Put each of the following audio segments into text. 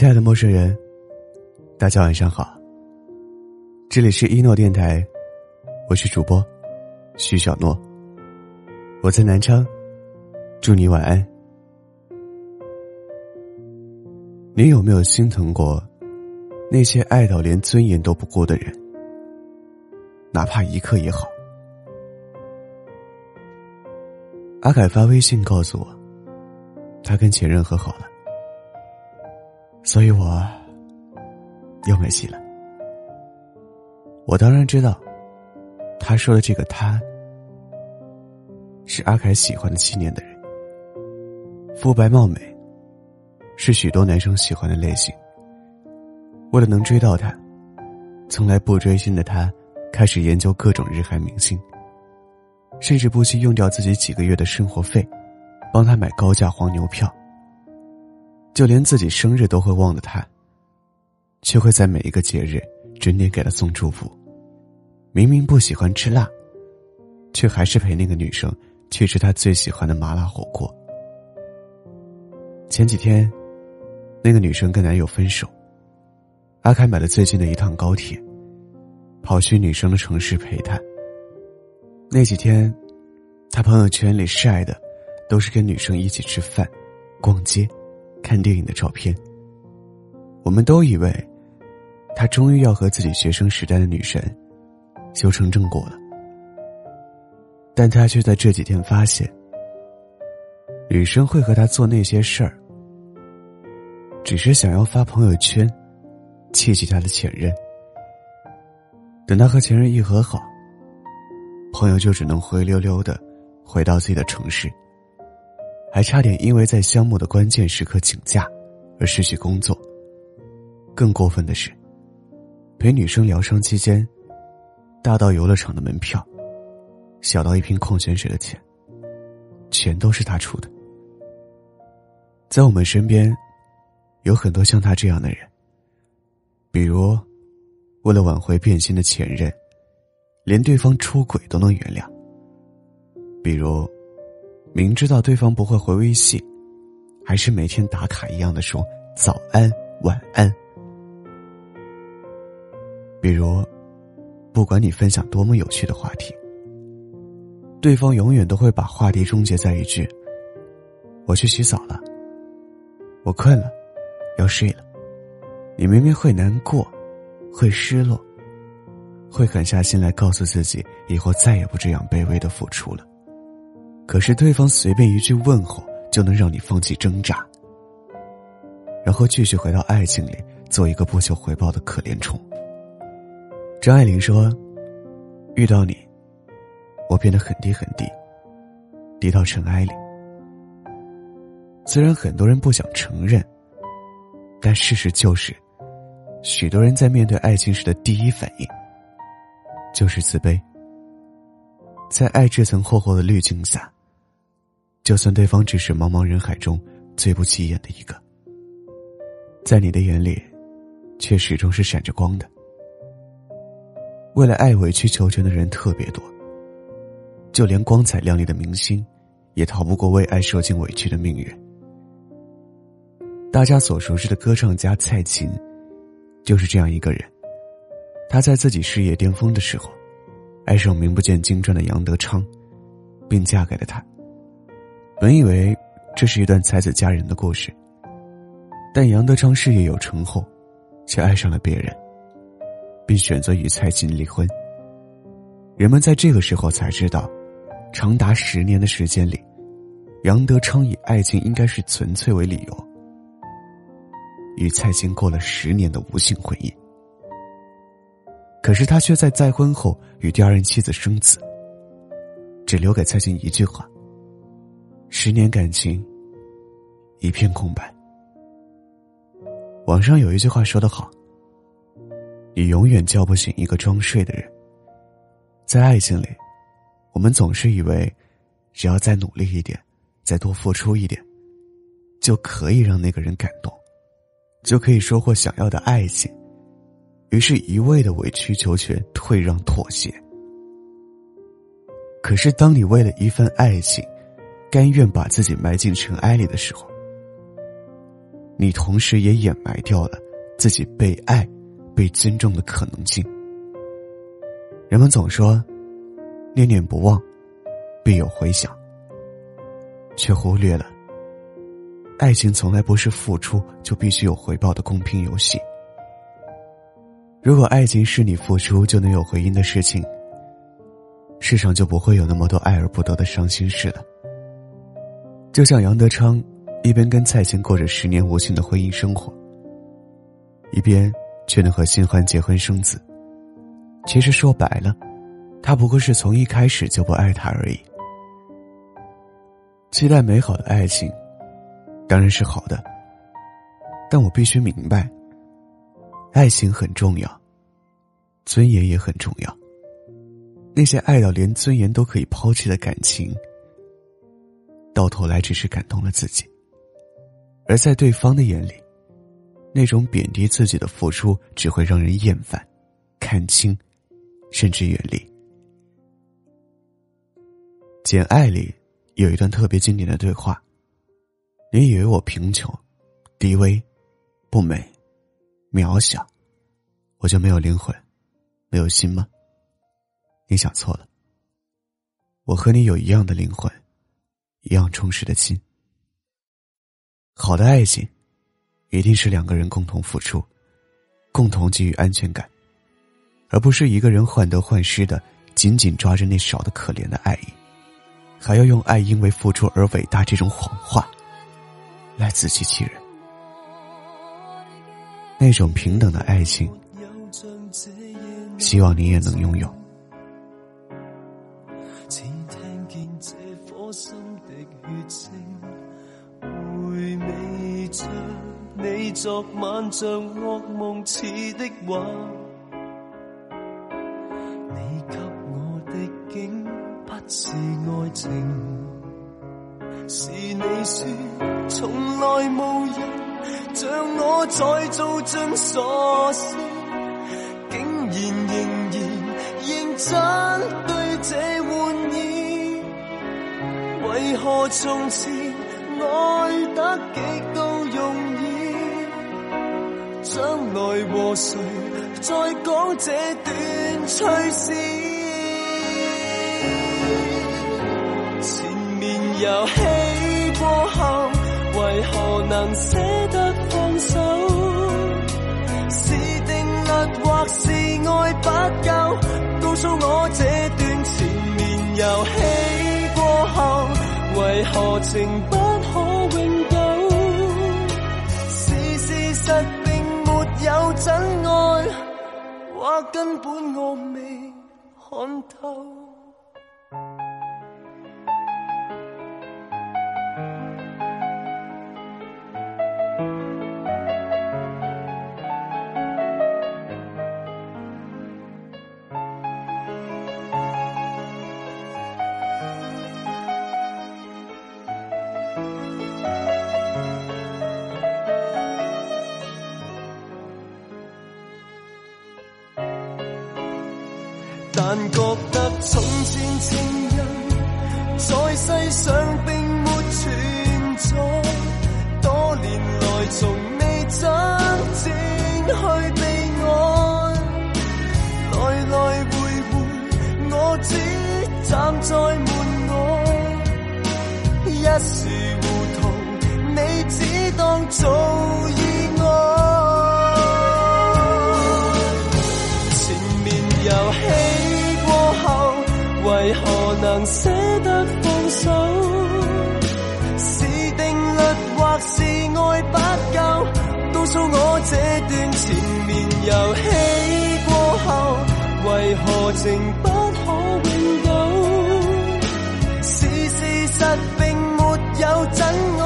亲爱的陌生人，大家晚上好。这里是一诺电台，我是主播徐小诺。我在南昌，祝你晚安。你有没有心疼过那些爱到连尊严都不顾的人？哪怕一刻也好。阿凯发微信告诉我，他跟前任和好了。所以我又没戏了。我当然知道，他说的这个他，是阿凯喜欢的七年的人，肤白貌美，是许多男生喜欢的类型。为了能追到他，从来不追星的他，开始研究各种日韩明星，甚至不惜用掉自己几个月的生活费，帮他买高价黄牛票。就连自己生日都会忘了他，却会在每一个节日准点给他送祝福。明明不喜欢吃辣，却还是陪那个女生去吃他最喜欢的麻辣火锅。前几天，那个女生跟男友分手，阿凯买了最近的一趟高铁，跑去女生的城市陪她。那几天，他朋友圈里晒的，都是跟女生一起吃饭、逛街。看电影的照片，我们都以为他终于要和自己学生时代的女神修成正果了，但他却在这几天发现，女生会和他做那些事儿，只是想要发朋友圈，气气他的前任。等他和前任一和好，朋友就只能灰溜溜的回到自己的城市。还差点因为在项目的关键时刻请假，而失去工作。更过分的是，陪女生疗伤期间，大到游乐场的门票，小到一瓶矿泉水的钱，全都是他出的。在我们身边，有很多像他这样的人。比如，为了挽回变心的前任，连对方出轨都能原谅。比如。明知道对方不会回微信，还是每天打卡一样的说早安晚安。比如，不管你分享多么有趣的话题，对方永远都会把话题终结在一句：“我去洗澡了，我困了，要睡了。”你明明会难过，会失落，会狠下心来告诉自己以后再也不这样卑微的付出了。可是对方随便一句问候就能让你放弃挣扎，然后继续回到爱情里做一个不求回报的可怜虫。张爱玲说：“遇到你，我变得很低很低，低到尘埃里。”虽然很多人不想承认，但事实就是，许多人在面对爱情时的第一反应就是自卑，在爱这层厚厚的滤镜下。就算对方只是茫茫人海中最不起眼的一个，在你的眼里，却始终是闪着光的。为了爱委曲求全的人特别多，就连光彩亮丽的明星，也逃不过为爱受尽委屈的命运。大家所熟知的歌唱家蔡琴，就是这样一个人。她在自己事业巅峰的时候，爱上名不见经传的杨德昌，并嫁给了他。本以为这是一段才子佳人的故事，但杨德昌事业有成后，却爱上了别人，并选择与蔡琴离婚。人们在这个时候才知道，长达十年的时间里，杨德昌以爱情应该是纯粹为理由，与蔡琴过了十年的无性婚姻。可是他却在再婚后与第二任妻子生子，只留给蔡琴一句话。十年感情，一片空白。网上有一句话说得好：“你永远叫不醒一个装睡的人。”在爱情里，我们总是以为，只要再努力一点，再多付出一点，就可以让那个人感动，就可以收获想要的爱情。于是，一味的委曲求全、退让妥协。可是，当你为了一份爱情，甘愿把自己埋进尘埃里的时候，你同时也掩埋掉了自己被爱、被尊重的可能性。人们总说，念念不忘，必有回响，却忽略了，爱情从来不是付出就必须有回报的公平游戏。如果爱情是你付出就能有回应的事情，世上就不会有那么多爱而不得的伤心事了。就像杨德昌，一边跟蔡琴过着十年无情的婚姻生活，一边却能和新欢结婚生子。其实说白了，他不过是从一开始就不爱她而已。期待美好的爱情，当然是好的，但我必须明白，爱情很重要，尊严也很重要。那些爱到连尊严都可以抛弃的感情。到头来只是感动了自己，而在对方的眼里，那种贬低自己的付出只会让人厌烦、看清，甚至远离。《简爱》里有一段特别经典的对话：“你以为我贫穷、低微、不美、渺小，我就没有灵魂、没有心吗？你想错了，我和你有一样的灵魂。”一样充实的心。好的爱情，一定是两个人共同付出，共同给予安全感，而不是一个人患得患失的紧紧抓着那少的可怜的爱意，还要用爱因为付出而伟大这种谎话来自欺欺人。那种平等的爱情，希望你也能拥有。心的血清，回味着你昨晚像噩梦似的话，你给我的竟不是爱情，是你说从来无人像我再做尽傻事，何从前爱得极度容易？将来和谁再讲这段趣事？前面游戏过后，为何能舍得放手？是定律或是爱不够？告诉我这段前面游戏，为何情不可永久？是事实并没。有真爱，或根本我未看透。但觉得从前情人在世上并没存在，多年来从未真正去被爱，来来回回我只站在门外，一时糊涂，你只当做情不可永久？是事实并没有真爱，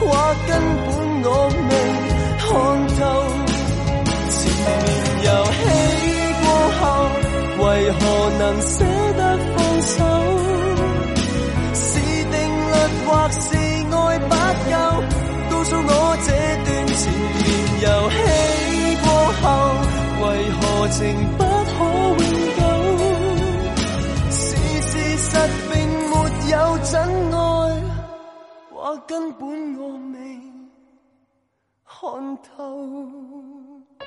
或根本我未看透。前面游戏过后，为何能舍得放？手，是定律或是爱不够？告诉我这段前面游戏过后，为何情不根本我未看透。